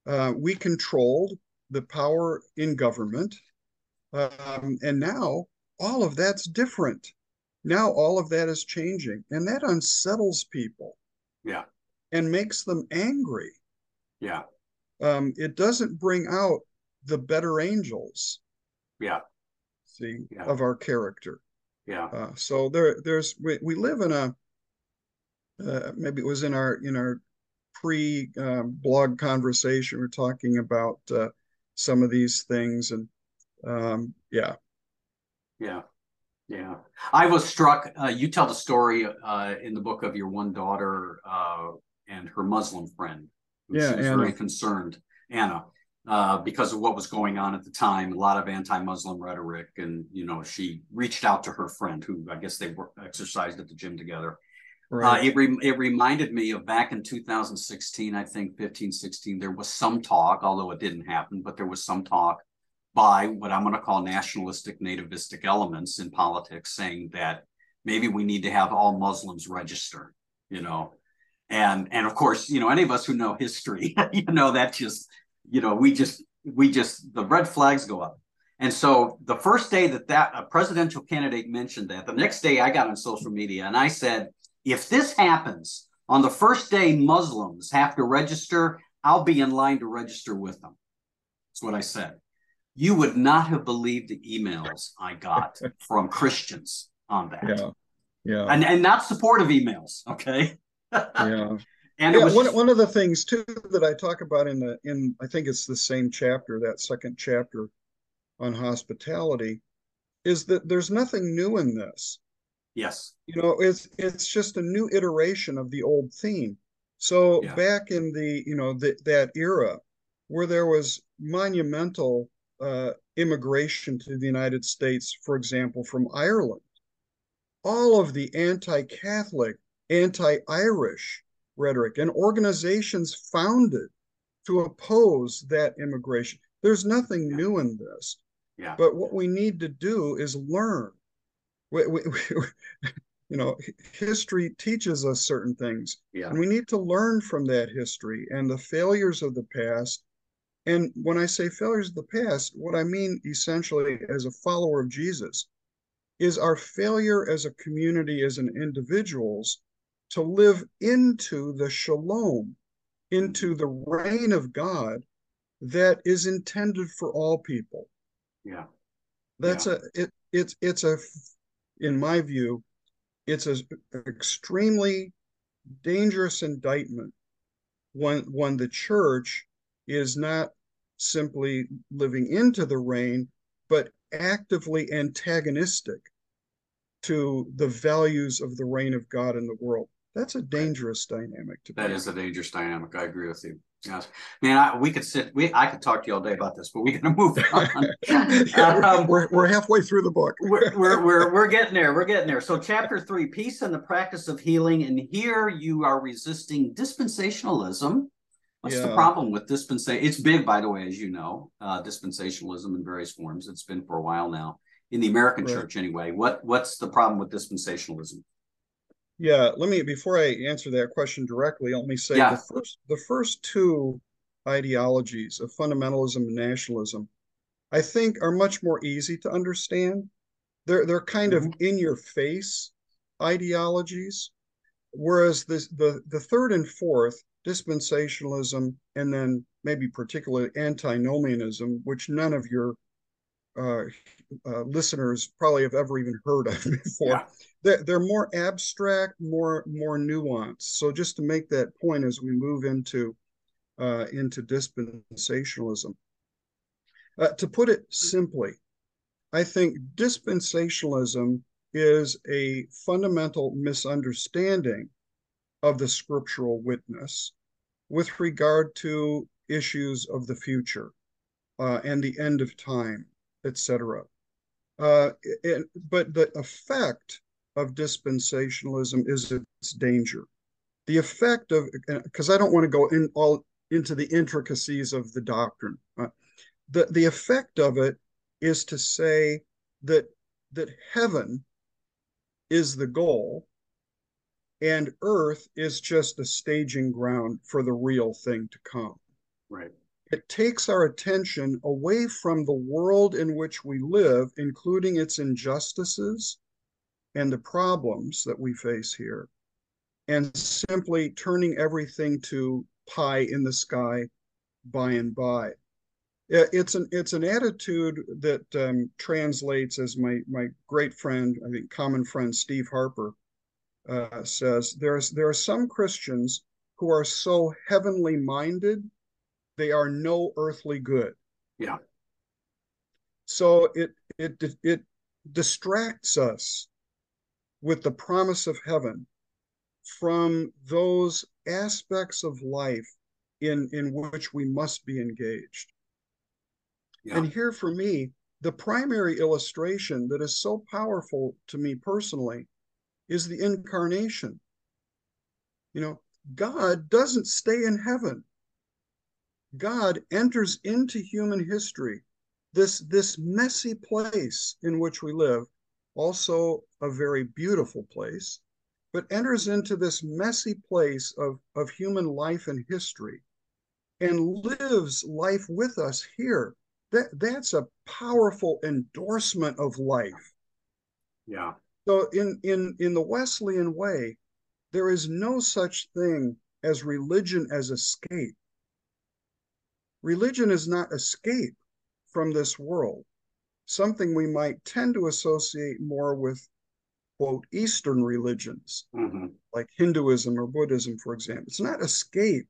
Uh, we controlled the power in government. Um, and now all of that's different. Now all of that is changing, and that unsettles people. Yeah. And makes them angry. Yeah. Um, it doesn't bring out the better angels. Yeah. See, yeah. of our character. Yeah. Uh, so there, there's we, we live in a uh, maybe it was in our in our pre um, blog conversation we're talking about uh, some of these things and um, yeah. Yeah. Yeah. I was struck. Uh, you tell the story uh, in the book of your one daughter uh, and her Muslim friend. yeah. Was Anna. very concerned, Anna, uh, because of what was going on at the time, a lot of anti Muslim rhetoric. And, you know, she reached out to her friend who I guess they were exercised at the gym together. Uh, it, re- it reminded me of back in 2016, I think 15, 16, there was some talk, although it didn't happen, but there was some talk by what I'm going to call nationalistic, nativistic elements in politics, saying that maybe we need to have all Muslims register, you know, and and of course, you know, any of us who know history, you know, that just, you know, we just we just the red flags go up. And so the first day that that a presidential candidate mentioned that, the next day I got on social media and I said, if this happens on the first day Muslims have to register, I'll be in line to register with them. That's what I said you would not have believed the emails I got from Christians on that. Yeah. Yeah. And and not supportive emails, okay? yeah. And yeah, it was one, one of the things too that I talk about in the in I think it's the same chapter, that second chapter on hospitality, is that there's nothing new in this. Yes. You know, it's it's just a new iteration of the old theme. So Yeah. back in the you know the, that era where there was monumental uh, immigration to the United States, for example, from Ireland, all of the anti-Catholic, anti-Irish rhetoric and organizations founded to oppose that immigration. There's nothing Yeah. new in this. Yeah. But what we need to do is learn. We, we, we, you know, history teaches us certain things, Yeah. and we need to learn from that history and the failures of the past. And when I say failures of the past, what I mean essentially as a follower of Jesus is our failure as a community, as an individuals, to live into the shalom, into the reign of God that is intended for all people. Yeah. That's a it it's it's a in my view, it's an extremely dangerous indictment when when the church is not simply living into the reign, but actively antagonistic to the values of the reign of God in the world. That's a dangerous dynamic to That is a dangerous dynamic. I agree with you. Yes, man. I, we could sit. We I could talk to you all day about this, but we got to move on. Um, we're, we're halfway through the book. we're, we're we're we're getting there. We're getting there. So, chapter three: peace and the practice of healing. And here you are resisting dispensationalism. What's the problem with dispensation? It's big, by the way, as you know, uh, dispensationalism in various forms. It's been for a while now in the American Right. church, anyway. What what's the problem with dispensationalism? Yeah, let me before I answer that question directly, let me say Yeah. the first the first two ideologies of fundamentalism and nationalism, I think are much more easy to understand. They're they're kind of mm-hmm. in your face ideologies, whereas this the the third and fourth, dispensationalism, and then maybe particularly antinomianism, which none of your uh, uh, listeners probably have ever even heard of before Yeah. they're, they're more abstract, more more nuanced. So just to make that point as we move into uh, into dispensationalism, uh, to put it simply, I think dispensationalism is a fundamental misunderstanding of the scriptural witness with regard to issues of the future uh, and the end of time, etc. Uh, but the effect of dispensationalism is its danger. The effect of, because I don't want to go in all into the intricacies of the doctrine. The the effect of it is to say that that heaven is the goal, and earth is just a staging ground for the real thing to come Right. It takes our attention away from the world in which we live, including its injustices and the problems that we face here, and simply turning everything to pie in the sky by and by. It- It's an it's an attitude that um, translates as my my great friend, I think common friend Steve Harper uh, says. There's there are some Christians who are so heavenly minded they are no earthly good. Yeah. So it it it distracts us with the promise of heaven from those aspects of life in in which we must be engaged. Yeah. And here for me, the primary illustration that is so powerful to me personally is the incarnation. You know, God doesn't stay in heaven. God enters into human history, this, this messy place in which we live, also a very beautiful place, but enters into this messy place of, of human life and history and lives life with us here. That, that's a powerful endorsement of life. Yeah. So in, in, in the Wesleyan way, there is no such thing as religion as escape. Religion is not escape from this world, something we might tend to associate more with, quote, Eastern religions, mm-hmm. like Hinduism or Buddhism, for example. It's not escape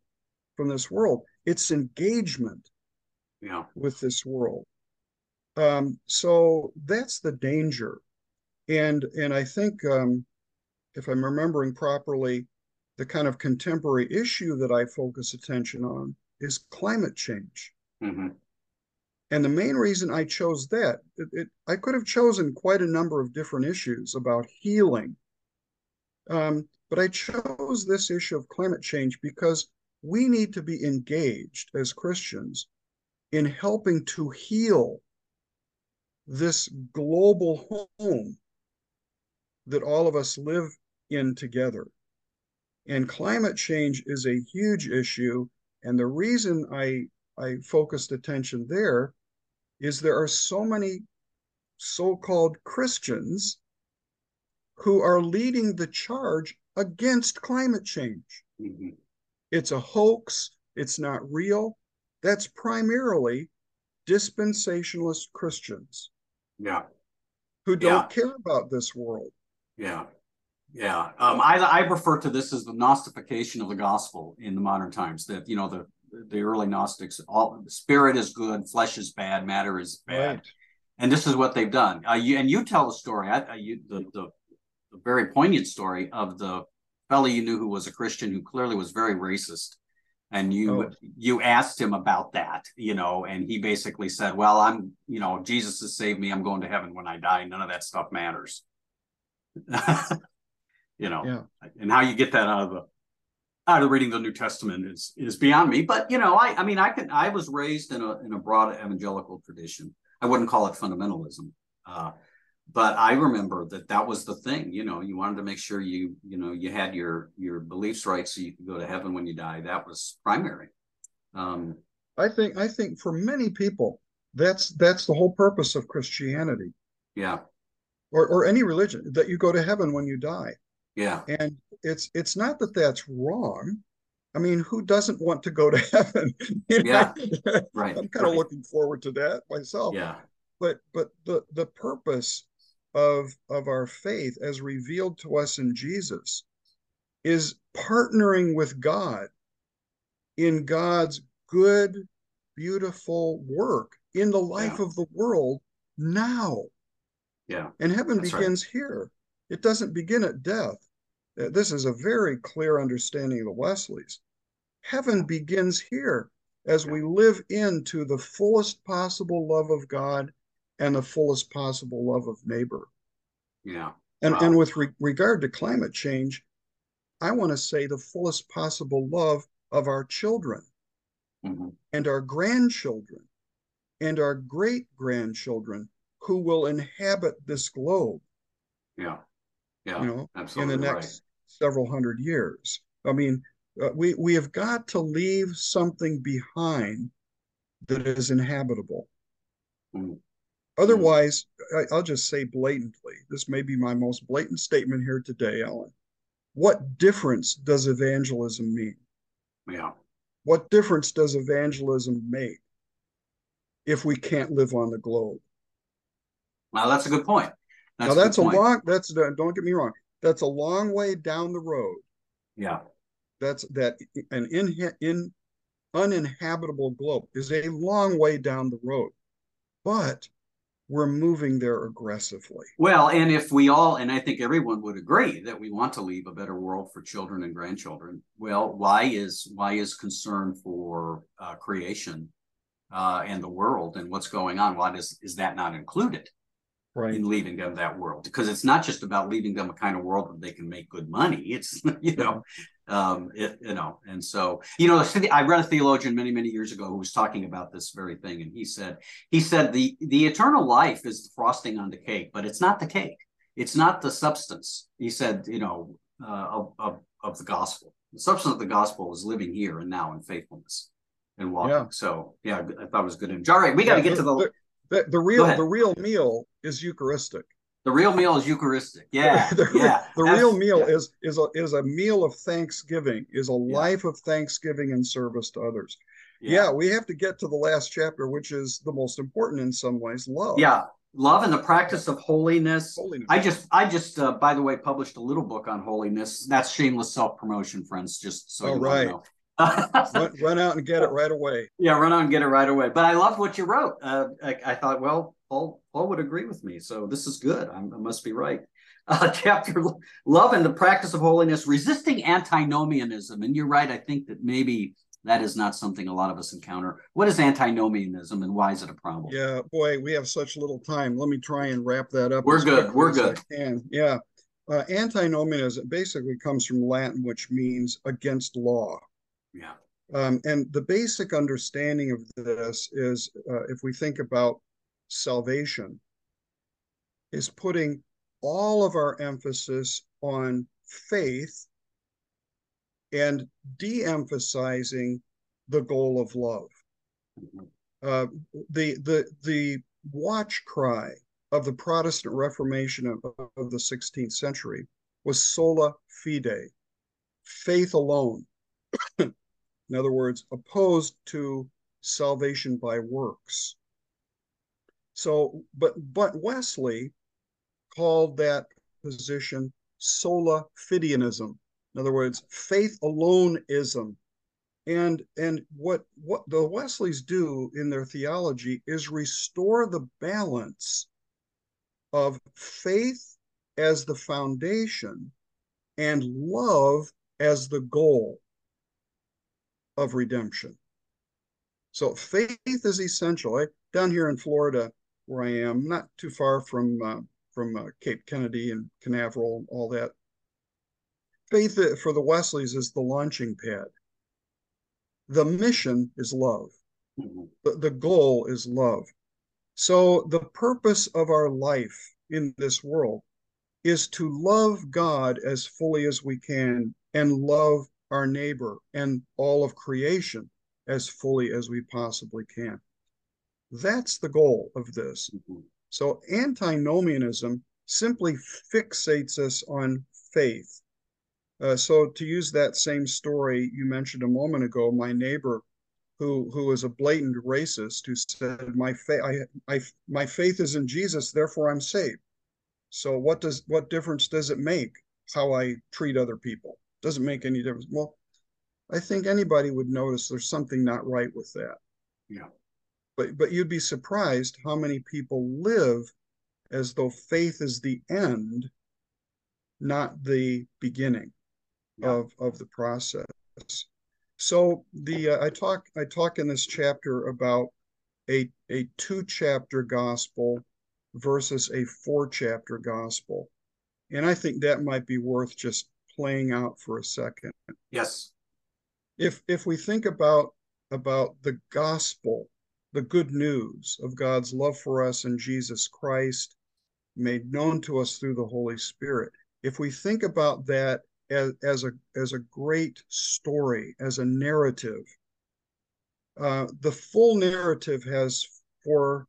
from this world, it's engagement yeah. with this world. Um, so that's the danger. And, and I think, um, if I'm remembering properly, the kind of contemporary issue that I focus attention on is climate change. Mm-hmm. And the main reason I chose that, it, it, I could have chosen quite a number of different issues about healing. Um, but I chose this issue of climate change because we need to be engaged as Christians in helping to heal this global home that all of us live in together. And climate change is a huge issue. And the reason I, I focused attention there is there are so many so-called Christians who are leading the charge against climate change. Mm-hmm. It's a hoax. It's not real. That's primarily dispensationalist Christians. Yeah. Who don't yeah. care about this world. Yeah. Yeah. Um, I, I refer to this as the Gnostification of the gospel in the modern times. That, you know, the the early Gnostics, all spirit is good, flesh is bad, matter is bad, right. and this is what they've done. Uh, you, and you tell the story, I, you, the, the, the very poignant story of the fellow you knew who was a Christian who clearly was very racist, and you oh. you asked him about that, you know, and he basically said, "Well, I'm, you know, Jesus has saved me. I'm going to heaven when I die. None of that stuff matters." you know, yeah. and how you get that out of the out of reading the New Testament is is beyond me. But you know, I I mean, I can I was raised in a in a broad evangelical tradition. I wouldn't call it fundamentalism, uh, but I remember that that was the thing. You know, you wanted to make sure you you know you had your your beliefs right so you could go to heaven when you die. That was primary. Um, I think I think for many people that's that's the whole purpose of Christianity. Yeah. Or or any religion that you go to heaven when you die. Yeah. And it's it's not that that's wrong. I mean, who doesn't want to go to heaven? You know? Yeah. Right. I'm kind right. of looking forward to that myself. Yeah. But but the the purpose of of our faith as revealed to us in Jesus is partnering with God in God's good, beautiful work in the life yeah. of the world now. Yeah. And heaven That's begins right. here. It doesn't begin at death. Uh, this is a very clear understanding of the Wesleys. Heaven begins here as we live into the fullest possible love of God and the fullest possible love of neighbor. Yeah. And, wow. and with re- regard to climate change, I want to say the fullest possible love of our children mm-hmm. and our grandchildren and our great grandchildren who will inhabit this globe. Yeah. Yeah. You know, Absolutely in the next several hundred years. I mean, uh, we we have got to leave something behind that is inhabitable. Mm. Otherwise, I, I'll just say blatantly, this may be my most blatant statement here today, Allan. What difference does evangelism mean? Yeah. What difference does evangelism make if we can't live on the globe? Well, that's a good point. That's now that's a, a long. That's don't get me wrong that's a long way down the road. Yeah. That's that an in, in uninhabitable globe is a long way down the road. But we're moving there aggressively. Well, and if we all, and I think everyone would agree that we want to leave a better world for children and grandchildren. Well, why is why is concern for uh, creation uh, and the world and what's going on? Why does is that not included? Right. in leaving them that world because it's not just about leaving them a kind of world where they can make good money it's you know um it, you know and so you know i read a theologian many many years ago who was talking about this very thing and he said he said the the eternal life is the frosting on the cake but it's not the cake. It's not the substance. He said you know uh, of, of, of the gospel. The substance of the gospel is living here and now in faithfulness and walking. Yeah. so yeah i thought it was good. Image all right we got to get to the the, the real the real meal is Eucharistic. The real meal is Eucharistic. Yeah, the, yeah. The real meal yeah. is is a is a meal of thanksgiving, is a yeah. life of thanksgiving and service to others. yeah. yeah. we have to get to the last chapter, which is the most important in some ways love. Yeah. Love and the practice of holiness. holiness. I just, I just, uh, by the way, published a little book on holiness. That's shameless self promotion, friends. Just so you right. know. Run, run, out and get it right away. Yeah, run out and get it right away. But I loved what you wrote. Uh, I, I, thought, well, Paul, Paul would agree with me, so this is good. I'm, i must be right. Uh, chapter love and the practice of holiness, resisting antinomianism. And you're right. I think that maybe that is not something a lot of us encounter. What is antinomianism and why is it a problem? Yeah, boy, we have such little time. Let me try and wrap that up. We're good. We're good. And yeah, uh, antinomianism basically comes from Latin, which means against law. Yeah. Um, and the basic understanding of this is uh, if we think about salvation, is putting all of our emphasis on faith and de emphasizing the goal of love. Mm-hmm. Uh, the, the, the watch cry of the Protestant Reformation of, of the 16th century was sola fide, faith alone. In other words, opposed to salvation by works. So, but but Wesley called that position sola fideanism. In other words, faith aloneism. And and what what the Wesleys do in their theology is restore the balance of faith as the foundation and love as the goal of redemption. So faith is essential. I, down here in Florida, where I am, not too far from uh, from uh, Cape Kennedy and Canaveral, all that. Faith for the Wesleys is the launching pad. The mission is love. The, the goal is love. So the purpose of our life in this world is to love God as fully as we can and love our neighbor and all of creation as fully as we possibly can. That's the goal of this. Mm-hmm. So antinomianism simply fixates us on faith. Uh, so to use that same story you mentioned a moment ago, my neighbor who who is a blatant racist who said my faith I, I my faith is in Jesus, therefore I'm saved. So what does what difference does it make how I treat other people? Doesn't make any difference. Well, I think anybody would notice there's something not right with that. Yeah. But but you'd be surprised how many people live as though faith is the end, not the beginning yeah. of of the process. So the uh, I talk I talk in this chapter about a a two chapter gospel versus a four chapter gospel, and I think that might be worth just playing out for a second. Yes. If if we think about about the gospel, the good news of God's love for us in Jesus Christ made known to us through the Holy Spirit. If we think about that as, as a as a great story, as a narrative, uh, the full narrative has four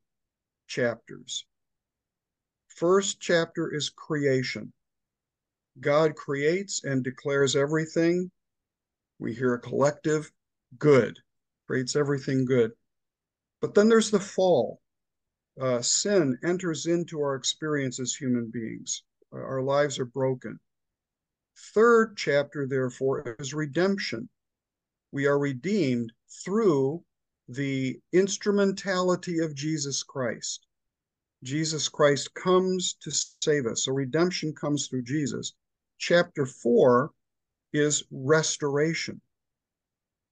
chapters. First chapter is creation. God creates and declares everything. We hear a collective good, creates everything good. But then there's the fall. Uh, sin enters into our experience as human beings. Our lives are broken. Third chapter, therefore, is redemption. We are redeemed through the instrumentality of Jesus Christ. Jesus Christ comes to save us. So redemption comes through Jesus chapter 4 is restoration.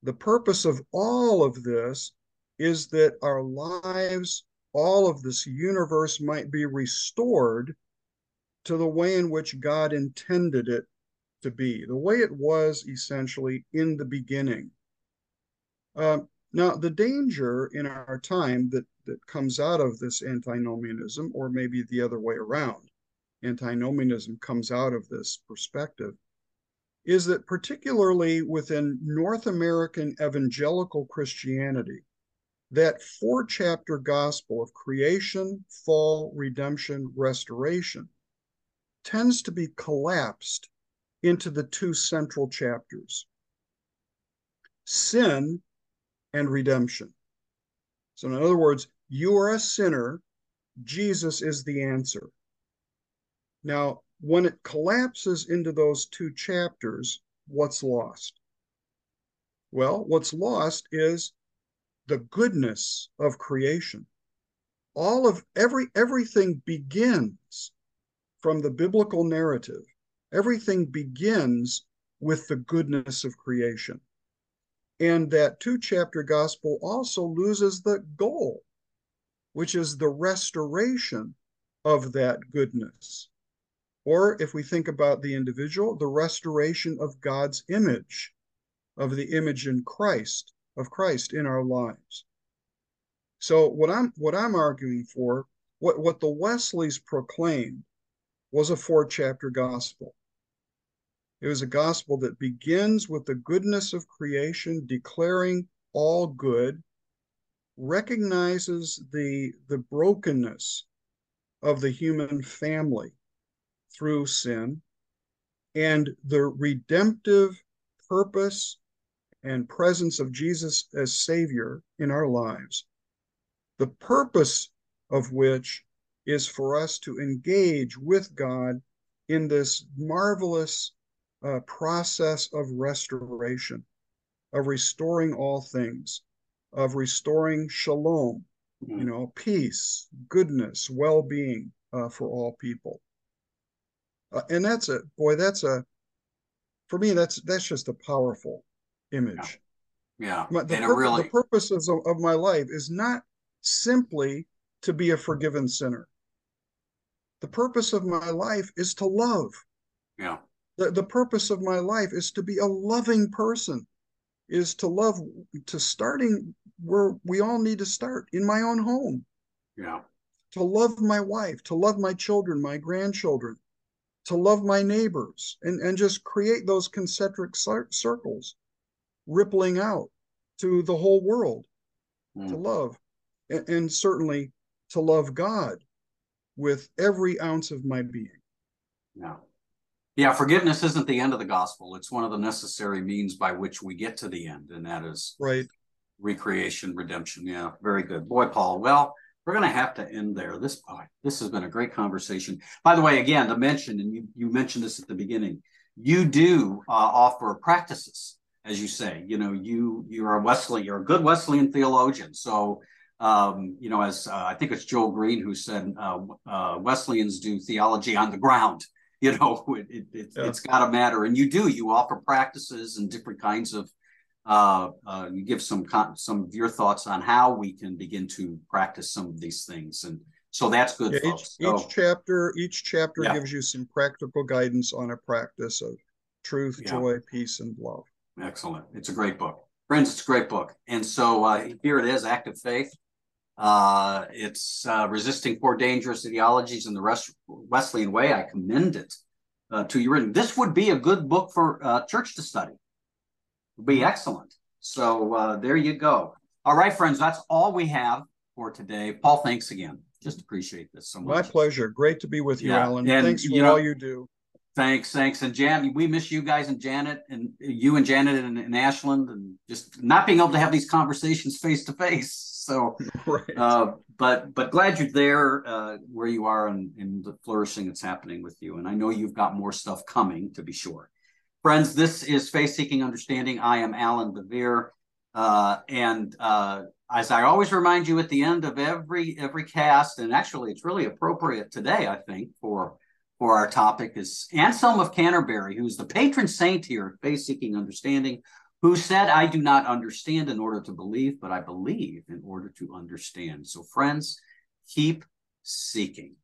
The purpose of all of this is that our lives, all of this universe might be restored to the way in which God intended it to be, the way it was essentially in the beginning. Uh, now, the danger in our time that, that comes out of this antinomianism, or maybe the other way around, antinomianism comes out of this perspective is that particularly within North American evangelical Christianity, that four chapter gospel of creation, fall, redemption, restoration tends to be collapsed into the two central chapters sin and redemption. So, in other words, you are a sinner, Jesus is the answer. Now, when it collapses into those two chapters, what's lost? Well, what's lost is the goodness of creation. All of every everything begins from the biblical narrative. Everything begins with the goodness of creation. And that two chapter gospel also loses the goal, which is the restoration of that goodness. Or if we think about the individual, the restoration of God's image, of the image in Christ, of Christ in our lives. So what I'm what I'm arguing for, what, what the Wesleys proclaimed was a four chapter gospel. It was a gospel that begins with the goodness of creation, declaring all good, recognizes the, the brokenness of the human family through sin, and the redemptive purpose and presence of Jesus as Savior in our lives. The purpose of which is for us to engage with God in this marvelous uh, process of restoration, of restoring all things, of restoring shalom, you know, peace, goodness, well being uh, for all people. Uh, and that's a boy, that's a for me, that's that's just a powerful image. Yeah. yeah. the, pur- really... the purpose of, of my life is not simply to be a forgiven sinner. The purpose of my life is to love. Yeah. The, the purpose of my life is to be a loving person, is to love, to starting where we all need to start in my own home. Yeah. To love my wife, to love my children, my grandchildren, to love my neighbors, and, and just create those concentric circles rippling out to the whole world mm. to love. And, and certainly to love God with every ounce of my being. Yeah. Yeah, forgiveness isn't the end of the gospel. It's one of the necessary means by which we get to the end, and that is right recreation, redemption. Yeah, very good. Boy, Paul. Well, we're going to have to end there. This boy, this has been a great conversation. By the way, again, to mention, and you, you mentioned this at the beginning, you do uh, offer practices, as you say. You know, you you are a Wesleyan, you're a good Wesleyan theologian. So, um, you know, as uh, I think it's Joel Green who said, uh, uh Wesleyans do theology on the ground you know it, it, it, yeah. it's got to matter and you do you offer practices and different kinds of uh, uh, you give some some of your thoughts on how we can begin to practice some of these things and so that's good yeah, each, so, each, chapter each chapter yeah. gives you some practical guidance on a practice of truth joy peace and love excellent it's a great book friends it's a great book and so uh, here it is active faith uh, it's uh, resisting four dangerous ideologies in the rest, Wesleyan way. I commend it uh, to you written. This would be a good book for uh, church to study. Would be excellent. So uh, there you go. All right, friends, that's all we have for today. Paul, thanks again. Just appreciate this so much. My pleasure. Great to be with you, yeah. Allan. And, thanks for you know, all you do. Thanks, thanks. And Jan, we miss you guys and Janet and you and Janet and, and Ashland and just not being able to have these conversations face to face. So, right. uh, but but glad you're there uh, where you are and, and the flourishing that's happening with you. And I know you've got more stuff coming to be sure. Friends, this is Faith Seeking Understanding. I am Allan Bevere. Uh, and uh, as I always remind you at the end of every every cast, and actually it's really appropriate today, I think, for for our topic is Anselm of Canterbury, who's the patron saint here at Faith Seeking Understanding, who said, I do not understand in order to believe, but I believe in order to understand. So, friends, keep seeking.